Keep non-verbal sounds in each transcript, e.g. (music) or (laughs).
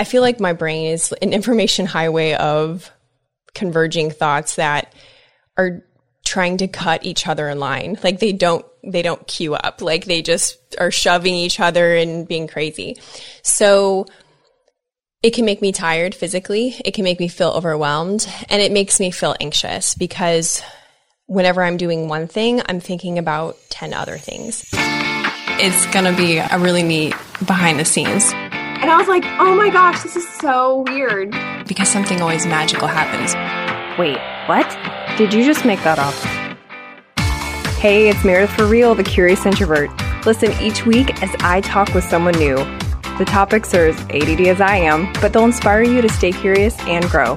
I feel like my brain is an information highway of converging thoughts that are trying to cut each other in line. Like they don't they don't queue up. Like they just are shoving each other and being crazy. So it can make me tired physically. It can make me feel overwhelmed and it makes me feel anxious because whenever I'm doing one thing, I'm thinking about 10 other things. It's going to be a really neat behind the scenes. And I was like, oh my gosh, this is so weird. Because something always magical happens. Wait, what? Did you just make that up? Hey, it's Meredith for Real, the Curious Introvert. Listen each week as I talk with someone new. The topics are as ADD as I am, but they'll inspire you to stay curious and grow.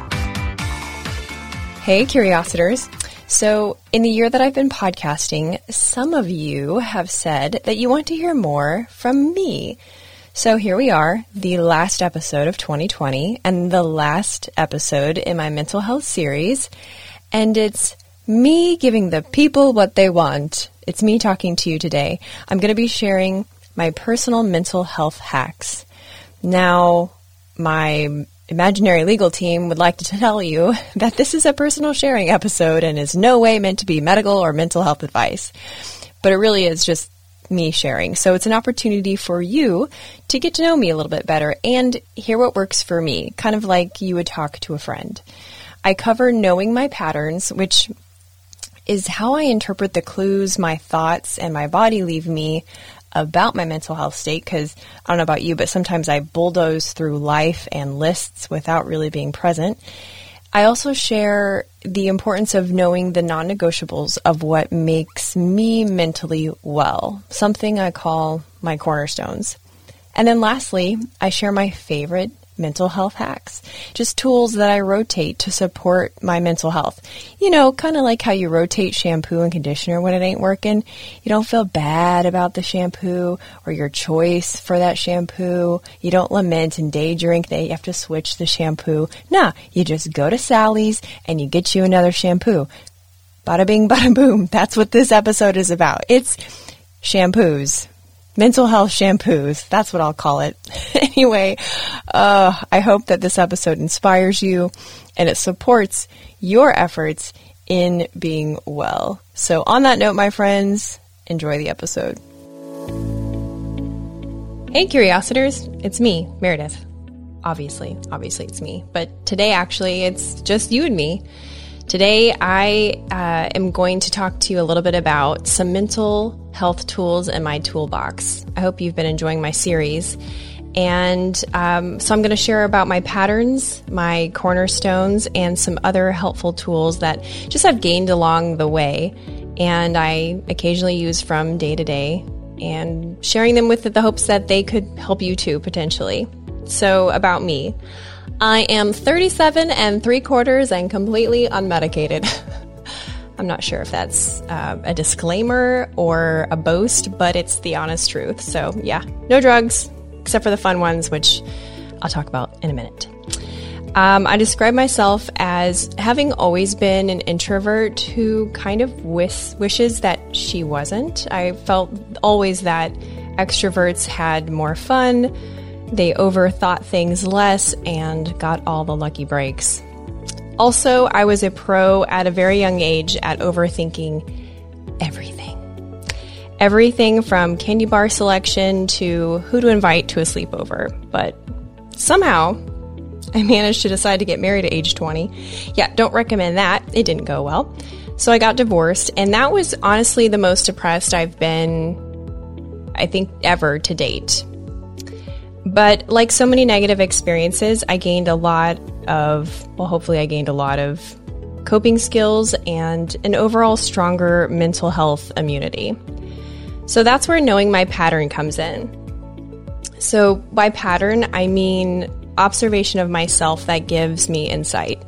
Hey, Curiositors. So, in the year that I've been podcasting, some of you have said that you want to hear more from me. So, here we are, the last episode of 2020 and the last episode in my mental health series. And it's me giving the people what they want. It's me talking to you today. I'm going to be sharing my personal mental health hacks. Now, my imaginary legal team would like to tell you (laughs) that this is a personal sharing episode and is no way meant to be medical or mental health advice. But it really is just me sharing. So it's an opportunity for you to get to know me a little bit better and hear what works for me, kind of like you would talk to a friend. I cover knowing my patterns, which is how I interpret the clues my thoughts and my body leave me about my mental health state because I don't know about you, but sometimes I bulldoze through life and lists without really being present. I also share the importance of knowing the non negotiables of what makes me mentally well, something I call my cornerstones. And then lastly, I share my favorite mental health hacks, just tools that I rotate to support my mental health. You know, kind of like how you rotate shampoo and conditioner when it ain't working. You don't feel bad about the shampoo or your choice for that shampoo. You don't lament and day drink that you have to switch the shampoo. Nah, you just go to Sally's and you get you another shampoo. Bada bing, bada boom. That's what this episode is about. It's shampoos mental health shampoos. That's what I'll call it. (laughs) anyway, uh, I hope that this episode inspires you and it supports your efforts in being well. So, on that note, my friends, enjoy the episode. Hey, Curiositors, it's me, Meredith. Obviously, obviously, it's me. But today, actually, it's just you and me. Today, I uh, am going to talk to you a little bit about some mental health tools in my toolbox. I hope you've been enjoying my series. And um, so I'm going to share about my patterns, my cornerstones, and some other helpful tools that just I've gained along the way. And I occasionally use from day to day and sharing them with the hopes that they could help you too, potentially. So, about me. I am 37 and three quarters and completely unmedicated. (laughs) I'm not sure if that's uh, a disclaimer or a boast, but it's the honest truth. So, yeah, no drugs, except for the fun ones, which I'll talk about in a minute. Um, I describe myself as having always been an introvert who kind of wish, wishes that she wasn't. I felt always that extroverts had more fun, they overthought things less and got all the lucky breaks. Also, I was a pro at a very young age at overthinking everything. Everything from candy bar selection to who to invite to a sleepover. But somehow, I managed to decide to get married at age 20. Yeah, don't recommend that. It didn't go well. So I got divorced, and that was honestly the most depressed I've been, I think, ever to date. But like so many negative experiences, I gained a lot of, well, hopefully, I gained a lot of coping skills and an overall stronger mental health immunity. So that's where knowing my pattern comes in. So, by pattern, I mean observation of myself that gives me insight.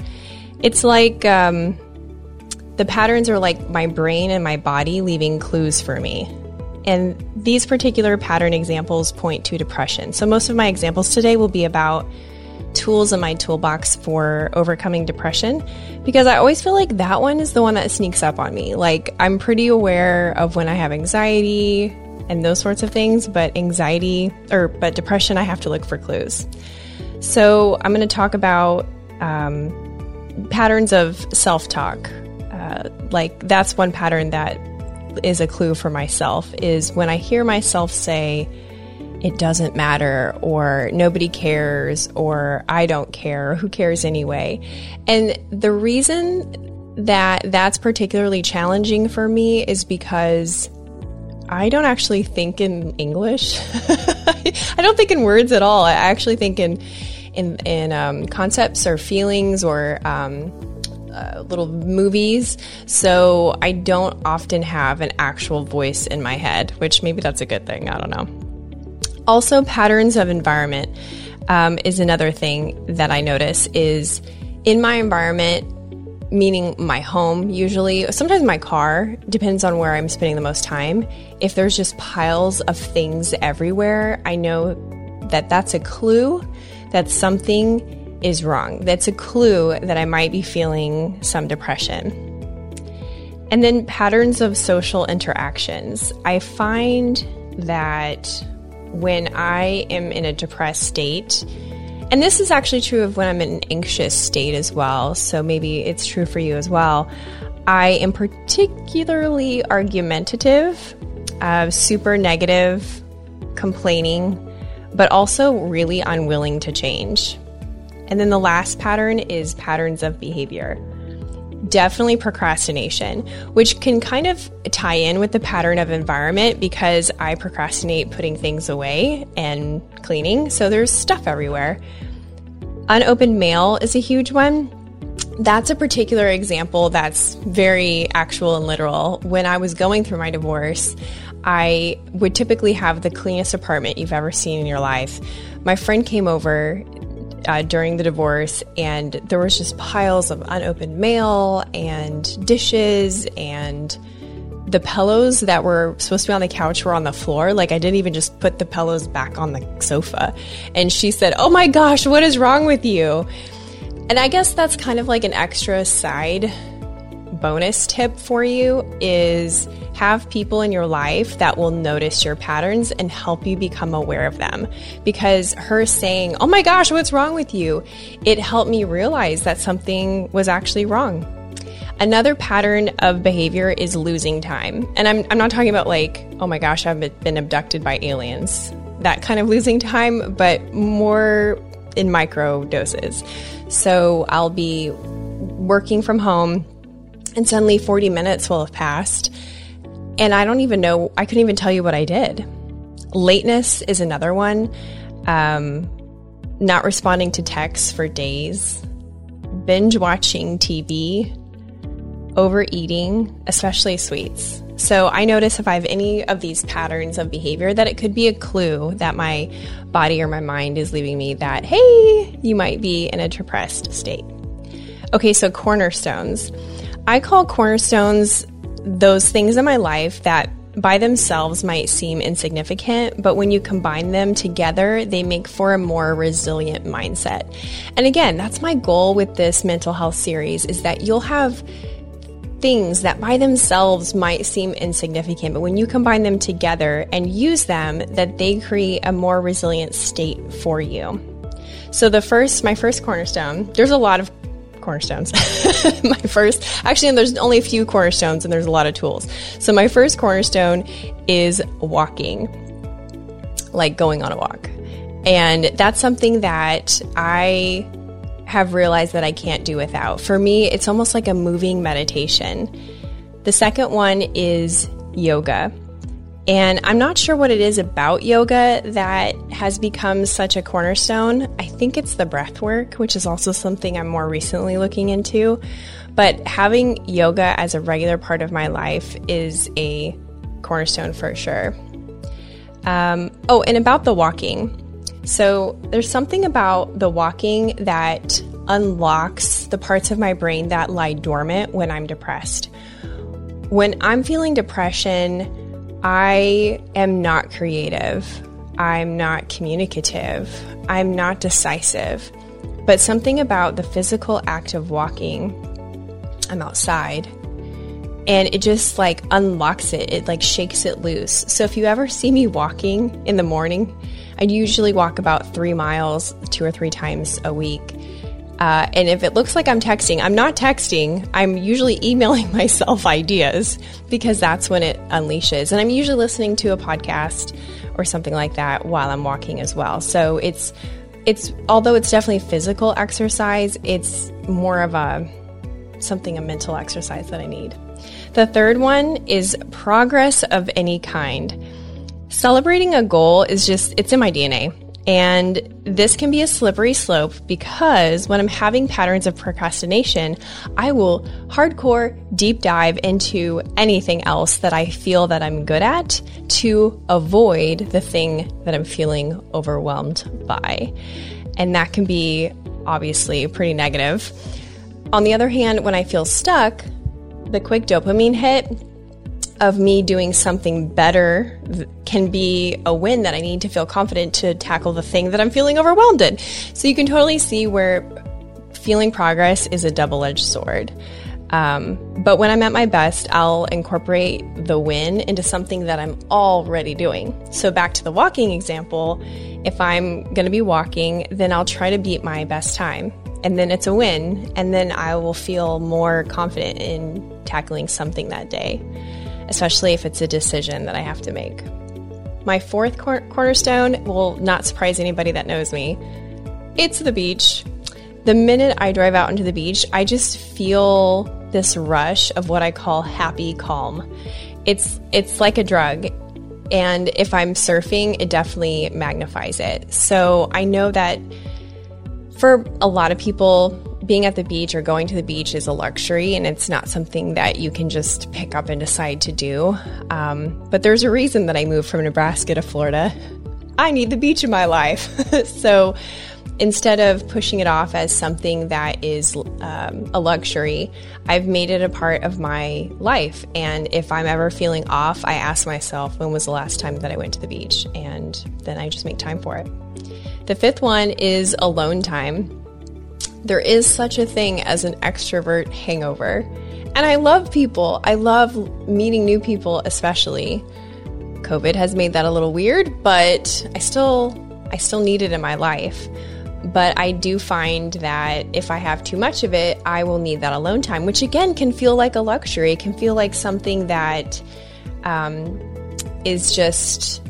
It's like um, the patterns are like my brain and my body leaving clues for me. And these particular pattern examples point to depression. So, most of my examples today will be about tools in my toolbox for overcoming depression because I always feel like that one is the one that sneaks up on me. Like, I'm pretty aware of when I have anxiety and those sorts of things, but anxiety or but depression, I have to look for clues. So, I'm going to talk about um, patterns of self talk. Uh, like, that's one pattern that is a clue for myself is when I hear myself say, it doesn't matter, or nobody cares, or I don't care, or who cares anyway. And the reason that that's particularly challenging for me is because I don't actually think in English. (laughs) I don't think in words at all. I actually think in in in um, concepts or feelings or um, uh, little movies. So I don't often have an actual voice in my head, which maybe that's a good thing. I don't know. Also, patterns of environment um, is another thing that I notice is in my environment, meaning my home usually, sometimes my car, depends on where I'm spending the most time. If there's just piles of things everywhere, I know that that's a clue that something is wrong. That's a clue that I might be feeling some depression. And then patterns of social interactions. I find that when I am in a depressed state, and this is actually true of when I'm in an anxious state as well, so maybe it's true for you as well. I am particularly argumentative, uh, super negative, complaining, but also really unwilling to change. And then the last pattern is patterns of behavior definitely procrastination, which can kind of tie in with the pattern of environment because I procrastinate putting things away and cleaning. So there's stuff everywhere. Unopened mail is a huge one. That's a particular example that's very actual and literal. When I was going through my divorce, I would typically have the cleanest apartment you've ever seen in your life. My friend came over uh, during the divorce, and there was just piles of unopened mail and dishes and the pillows that were supposed to be on the couch were on the floor. Like I didn't even just put the pillows back on the sofa. And she said, "Oh my gosh, what is wrong with you?" And I guess that's kind of like an extra side bonus tip for you is have people in your life that will notice your patterns and help you become aware of them. Because her saying, Oh my gosh, what's wrong with you? It helped me realize that something was actually wrong. Another pattern of behavior is losing time. And I'm, I'm not talking about like, oh my gosh, I've been abducted by aliens. That kind of losing time, but more in micro doses. So I'll be working from home and suddenly 40 minutes will have passed and I don't even know, I couldn't even tell you what I did. Lateness is another one. Um, not responding to texts for days, binge watching TV, overeating, especially sweets. So I notice if I have any of these patterns of behavior that it could be a clue that my body or my mind is leaving me that, hey, you might be in a depressed state. Okay, so cornerstones. I call cornerstones those things in my life that by themselves might seem insignificant, but when you combine them together, they make for a more resilient mindset. And again, that's my goal with this mental health series is that you'll have things that by themselves might seem insignificant, but when you combine them together and use them, that they create a more resilient state for you. So the first, my first cornerstone, there's a lot of cornerstones. (laughs) my first, actually, there's only a few cornerstones and there's a lot of tools. So my first cornerstone is walking, like going on a walk. And that's something that I have realized that I can't do without. For me, it's almost like a moving meditation. The second one is yoga. And I'm not sure what it is about yoga that has become such a cornerstone. I think it's the breath work, which is also something I'm more recently looking into. But having yoga as a regular part of my life is a cornerstone for sure. Um, oh, and about the walking. So there's something about the walking that unlocks the parts of my brain that lie dormant when I'm depressed. When I'm feeling depression, I am not creative. I'm not communicative. I'm not decisive. But something about the physical act of walking, I'm outside, and it just like unlocks it. It like shakes it loose. So if you ever see me walking in the morning, I usually walk about three miles two or three times a week. Uh, and if it looks like I'm texting, I'm not texting. I'm usually (laughs) emailing myself ideas because that's when it unleashes. And I'm usually listening to a podcast or something like that while I'm walking as well. So it's it's although it's definitely physical exercise, it's more of a something a mental exercise that I need. The third one is progress of any kind. Celebrating a goal is just it's in my DNA. And this can be a slippery slope because when I'm having patterns of procrastination, I will hardcore deep dive into anything else that I feel that I'm good at to avoid the thing that I'm feeling overwhelmed by. And that can be obviously pretty negative. On the other hand, when I feel stuck, the quick dopamine hit of me doing something better can be a win that I need to feel confident to tackle the thing that I'm feeling overwhelmed in. So you can totally see where feeling progress is a double edged sword. Um, but when I'm at my best, I'll incorporate the win into something that I'm already doing. So, back to the walking example, if I'm going to be walking, then I'll try to beat my best time. And then it's a win. And then I will feel more confident in tackling something that day especially if it's a decision that I have to make. My fourth cor- cornerstone will not surprise anybody that knows me. It's the beach. The minute I drive out into the beach, I just feel this rush of what I call happy calm. It's it's like a drug. And if I'm surfing, it definitely magnifies it. So I know that for a lot of people, being at the beach or going to the beach is a luxury and it's not something that you can just pick up and decide to do. Um, but there's a reason that I moved from Nebraska to Florida. I need the beach in my life. (laughs) so instead of pushing it off as something that is um, a luxury, I've made it a part of my life. And if I'm ever feeling off, I ask myself, when was the last time that I went to the beach? And then I just make time for it. The fifth one is alone time there is such a thing as an extrovert hangover. And I love people. I love meeting new people, especially. COVID has made that a little weird, but I still I still need it in my life. But I do find that if I have too much of it, I will need that alone time, which again can feel like a luxury. It can feel like something that um, is just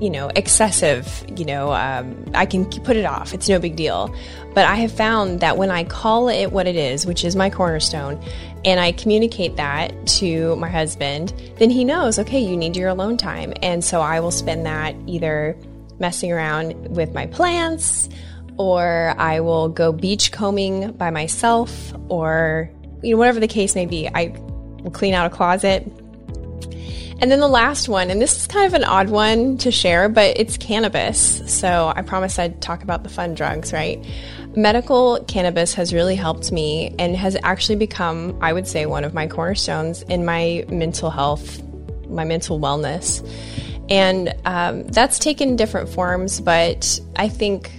you know, excessive, you know, um, I can put it off. It's no big deal. But I have found that when I call it what it is, which is my cornerstone, and I communicate that to my husband, then he knows, okay, you need your alone time. And so I will spend that either messing around with my plants, or I will go beach combing by myself, or, you know, whatever the case may be. I will clean out a closet and then the last one, and this is kind of an odd one to share, but it's cannabis. So I promised I'd talk about the fun drugs, right? Medical cannabis has really helped me and has actually become, I would say, one of my cornerstones in my mental health, my mental wellness. And um, that's taken different forms, but I think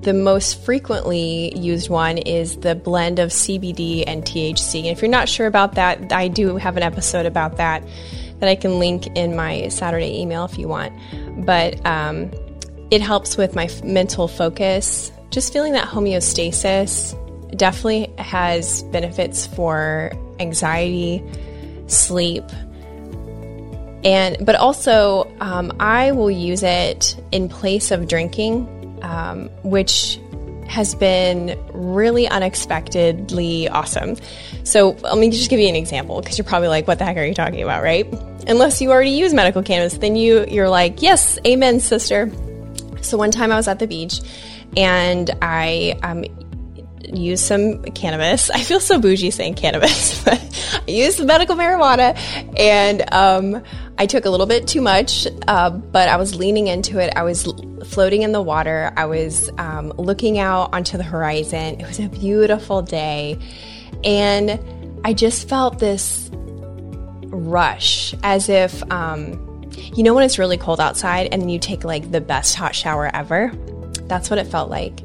the most frequently used one is the blend of CBD and THC. And if you're not sure about that, I do have an episode about that that I can link in my Saturday email if you want. But um, it helps with my f- mental focus, just feeling that homeostasis. Definitely has benefits for anxiety, sleep, and but also um, I will use it in place of drinking, um, which has been really unexpectedly awesome. So let me just give you an example because you're probably like, "What the heck are you talking about?" Right? unless you already use medical cannabis, then you you're like, yes, amen, sister. So one time I was at the beach, and I um, used some cannabis. (laughs) I feel so bougie saying cannabis, (laughs) but I used medical marijuana, and um, I took a little bit too much, uh, but I was leaning into it. I was floating in the water. I was um, looking out onto the horizon. It was a beautiful day, and I just felt this rush, as if, um, you know, when it's really cold outside and you take like the best hot shower ever? That's what it felt like.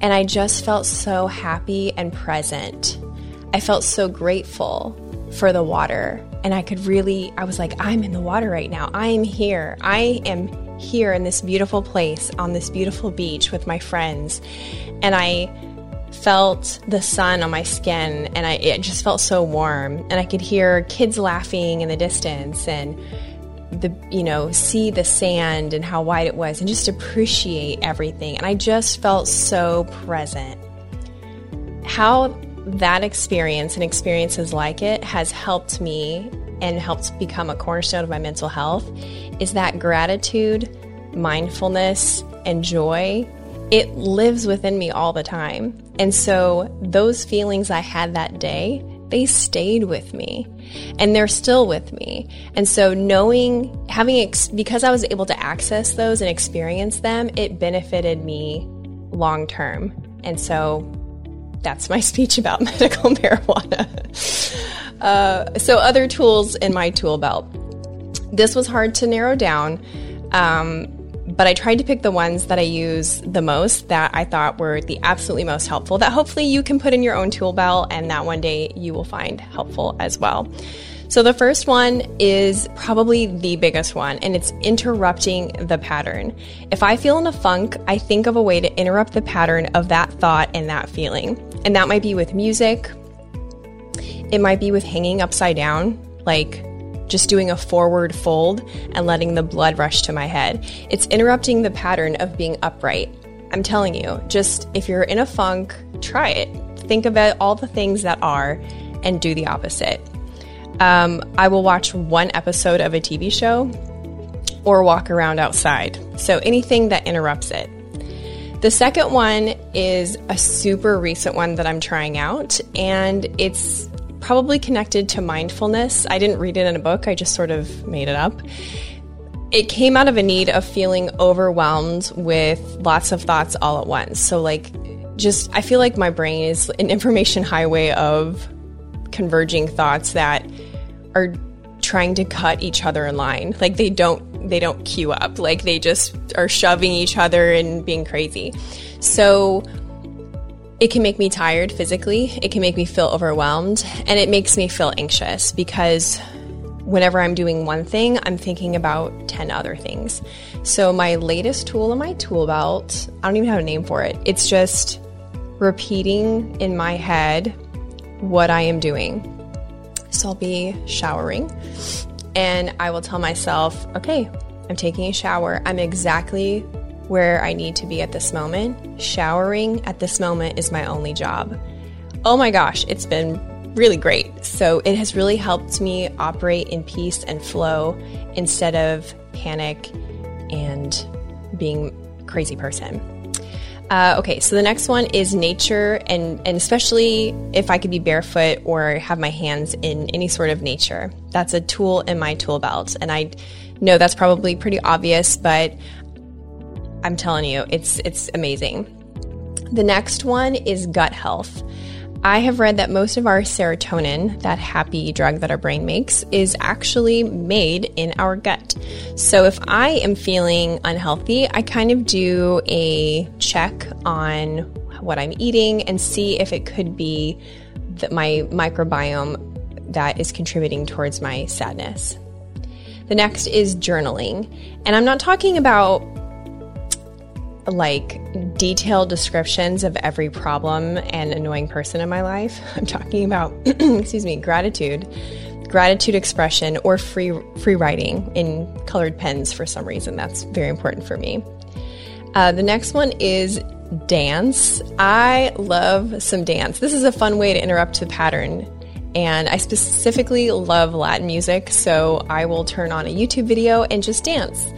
And I just felt so happy and present. I felt so grateful. for the water. And I could really, I was like, I'm in the water right now. I am here. I am here in this beautiful place on this beautiful beach with my friends. And I felt the sun on my skin and I, it just felt so warm. And I could hear kids laughing in the distance and the you know see the sand and how wide it was and just appreciate everything and i just felt so present how that experience and experiences like it has helped me and helped become a cornerstone of my mental health is that gratitude mindfulness and joy it lives within me all the time and so those feelings i had that day they stayed with me and they're still with me. And so knowing, having, ex- because I was able to access those and experience them, it benefited me long term. And so that's my (laughs) speech about (laughs) medical marijuana. Uh, so, other tools in my tool belt. This was hard to narrow down. Um, but I tried to pick the ones that I use the most that I thought were the absolutely most helpful that hopefully you can put in your own tool belt and that one day you will find helpful as well. So the first one is probably the biggest one, and it's interrupting the pattern. If I feel in a funk, I think of a way to interrupt the pattern of that thought and that feeling. And that might be with music, it might be with hanging upside down, like just doing a forward fold and letting the blood rush to my head. It's interrupting the pattern of being upright. I'm telling you, just if you're in a funk, try it. Think about all the things that are and do the opposite. Um, I will watch one episode of a TV show or walk around outside. So anything that interrupts it. The second one is a super recent one that I'm trying out, and it's probably connected to mindfulness. I didn't read it in a book, I just sort of made it up. It came out of a need of feeling overwhelmed with lots of thoughts all at once. So, like, just I feel like my brain is an (laughs) information highway of converging thoughts that are trying to cut each other in line. Like they don't they don't queue up. Like they just are shoving each other and being crazy. So it can make me tired physically, it can make me feel overwhelmed, and it makes me feel anxious because whenever I'm doing one thing, I'm thinking about 10 other things. So, my latest tool in my tool belt, I don't even have a name for it, it's just repeating in my head what I am doing. So, I'll be showering and I will tell myself, okay, I'm taking a shower. I'm exactly where I need to be at this moment. Showering at this moment is my only job. Oh my gosh, it's been really great. So it has really helped me operate in peace and flow instead of panic and being a crazy person. Uh, okay, so the next one is nature, and, and especially if I could be barefoot or have my hands in any sort of nature. That's a tool in my tool belt. And I know that's probably pretty obvious, but I'm telling you, it's it's amazing. The next one is gut health. I have read that most of our serotonin, that happy drug that our brain makes, is actually made in our gut. So if I am feeling unhealthy, I kind of do a check on what I'm eating and see if it could be that my microbiome that is contributing towards my sadness. The next is journaling. And I'm not talking about like detailed descriptions of every problem and annoying person in my life. (laughs) I'm talking about, (clears throat) excuse me, gratitude, gratitude expression, or free free writing in colored pens for some reason. That's very important for me. Uh, the next one is dance. I love some dance. This is a fun way to interrupt the pattern. And I specifically love Latin music, so I will turn on a YouTube video and just dance.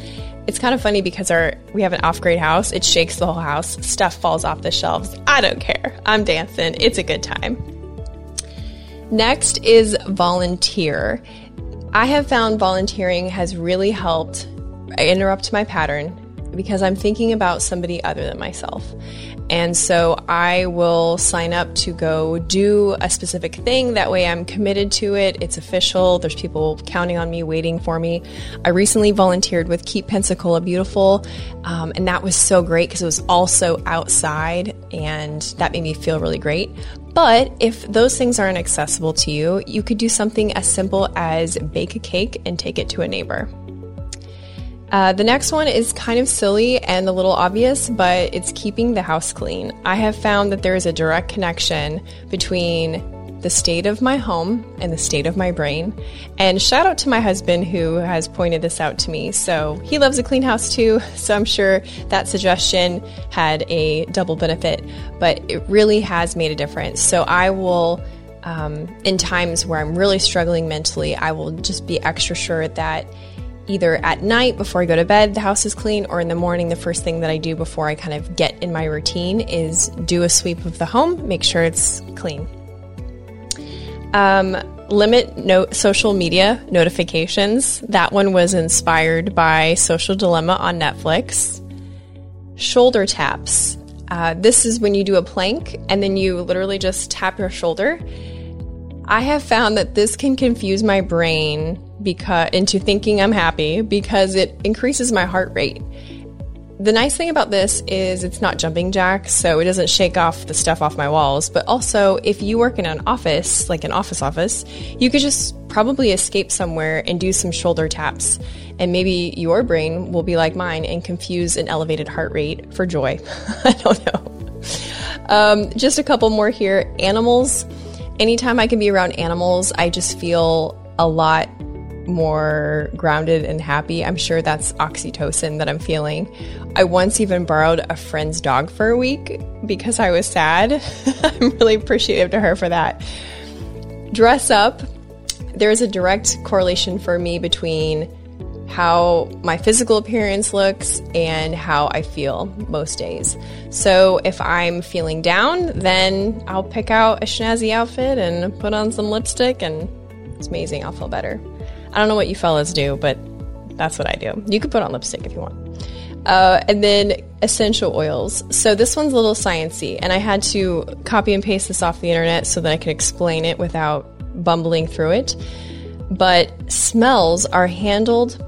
It's kind of funny because our we have an off-grade house. It shakes the whole house. Stuff falls off the shelves. I don't care. I'm dancing. It's a good time. Next is volunteer. I have found volunteering has really helped interrupt my pattern because I'm thinking about somebody other than myself. And so I will sign up to go do a specific thing. That way I'm committed to it. It's official. There's people counting on me, waiting for me. I recently volunteered with Keep Pensacola Beautiful, um, and that was so great because it was also outside, and that made me feel really great. But if those things aren't accessible to you, you could do something as simple as bake a cake and take it to a neighbor. Uh, the next one is kind of silly and a little obvious, but it's keeping the house clean. I have found that there is a direct connection between the state of my home and the state of my brain. And shout out to my husband who has pointed this out to me. So he loves a clean house too. (laughs) So I'm sure that suggestion had a double benefit, but it really has made a difference. So I will. Um, in times where I'm really struggling mentally, I will just be extra sure that either at night before I go to bed, the house is clean, or in the morning, the first thing that I do before I kind of get in my routine is do a sweep of the home, make sure it's clean. Um, limit no- social media notifications. That one was inspired by Social Dilemma on Netflix. Shoulder taps. Uh, this is when you do a plank and then you literally just tap your shoulder. I have found that this can confuse my brain because into thinking I'm happy because it increases my heart rate. The nice thing about this is it's not jumping jacks, so it doesn't shake off the stuff off my walls. But also, if you work in an office, like an office office, you could just probably escape somewhere and do some shoulder taps. And maybe your brain will be like mine and confuse an elevated heart rate for joy. (laughs) I don't know. Um, just a couple more here. Animals. Anytime I can be around animals, I just feel a lot more grounded and happy. I'm sure that's oxytocin that I'm feeling. I once even borrowed a friend's dog for a week because I was sad. (laughs) I'm really appreciative to her for that. Dress up. There's a direct correlation for me between how my physical appearance looks and how I feel most days. So if I'm feeling down, then I'll pick out a snazzy outfit and put on some lipstick and it's amazing. I'll feel better. I don't know what you fellas do, but that's what I do. You could put on lipstick if you want. Uh, and then essential oils. So this one's a little sciency, and I had to copy and paste this off the internet so that I could explain it without bumbling through it. But smells are handled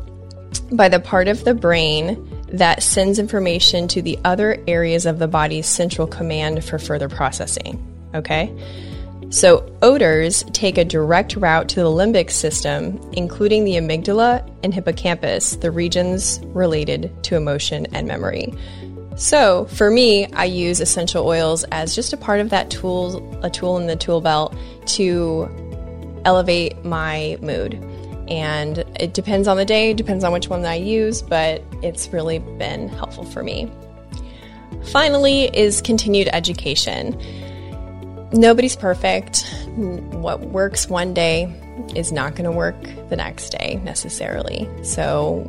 by the part of the brain that sends information to the other areas of the body's central command for further processing. Okay? So, odors take a direct route to the limbic system, including the amygdala and hippocampus, the regions related to emotion and memory. So, for me, I use essential oils as just a part of that tool, a tool in the tool belt to elevate my mood. And it depends on the day, depends on which one that I use, but it's really been helpful for me. Finally, is continued education nobody's perfect. What works one day is not going to work the next day necessarily. So,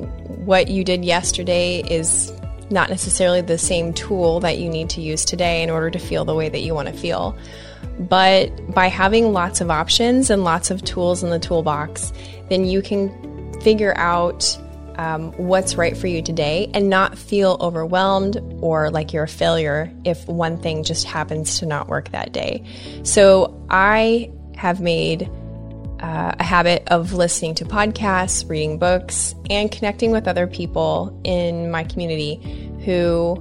what you did yesterday is not necessarily the same tool that you need to use today in order to feel the way that you want to feel. But by having lots of options and lots of tools in the toolbox, then you can figure out um, what's right for you today and not feel overwhelmed or like you're a failure if one thing just happens to not work that day. So I have made uh, a habit of listening to podcasts, reading books, and connecting with other people in my community who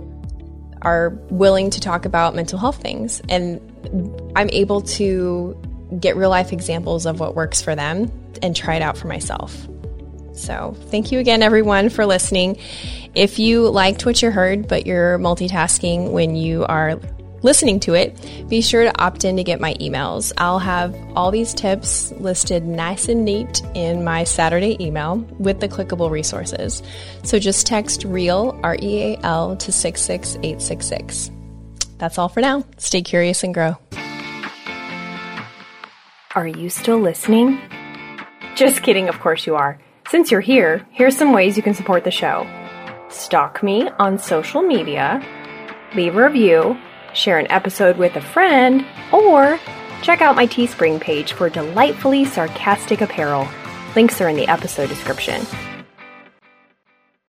are willing to talk about mental health things. And I'm able to get real life examples of what works for them and try it out for myself. So, thank you again, everyone, for listening. If you liked what you heard, but you're multitasking when you are listening to it, be sure to opt in to get my emails. I'll have all these tips listed nice and neat in my Saturday email with the clickable resources. So just text REAL, R E A L, to 66866. That's all for now. Stay curious and grow. Are you still listening? Just kidding, of course you are. Since you're here, here's some ways you can support the show. Stalk me on social media, leave a review, share an episode with a friend, or check out my Teespring page for delightfully sarcastic apparel. Links are in the episode description.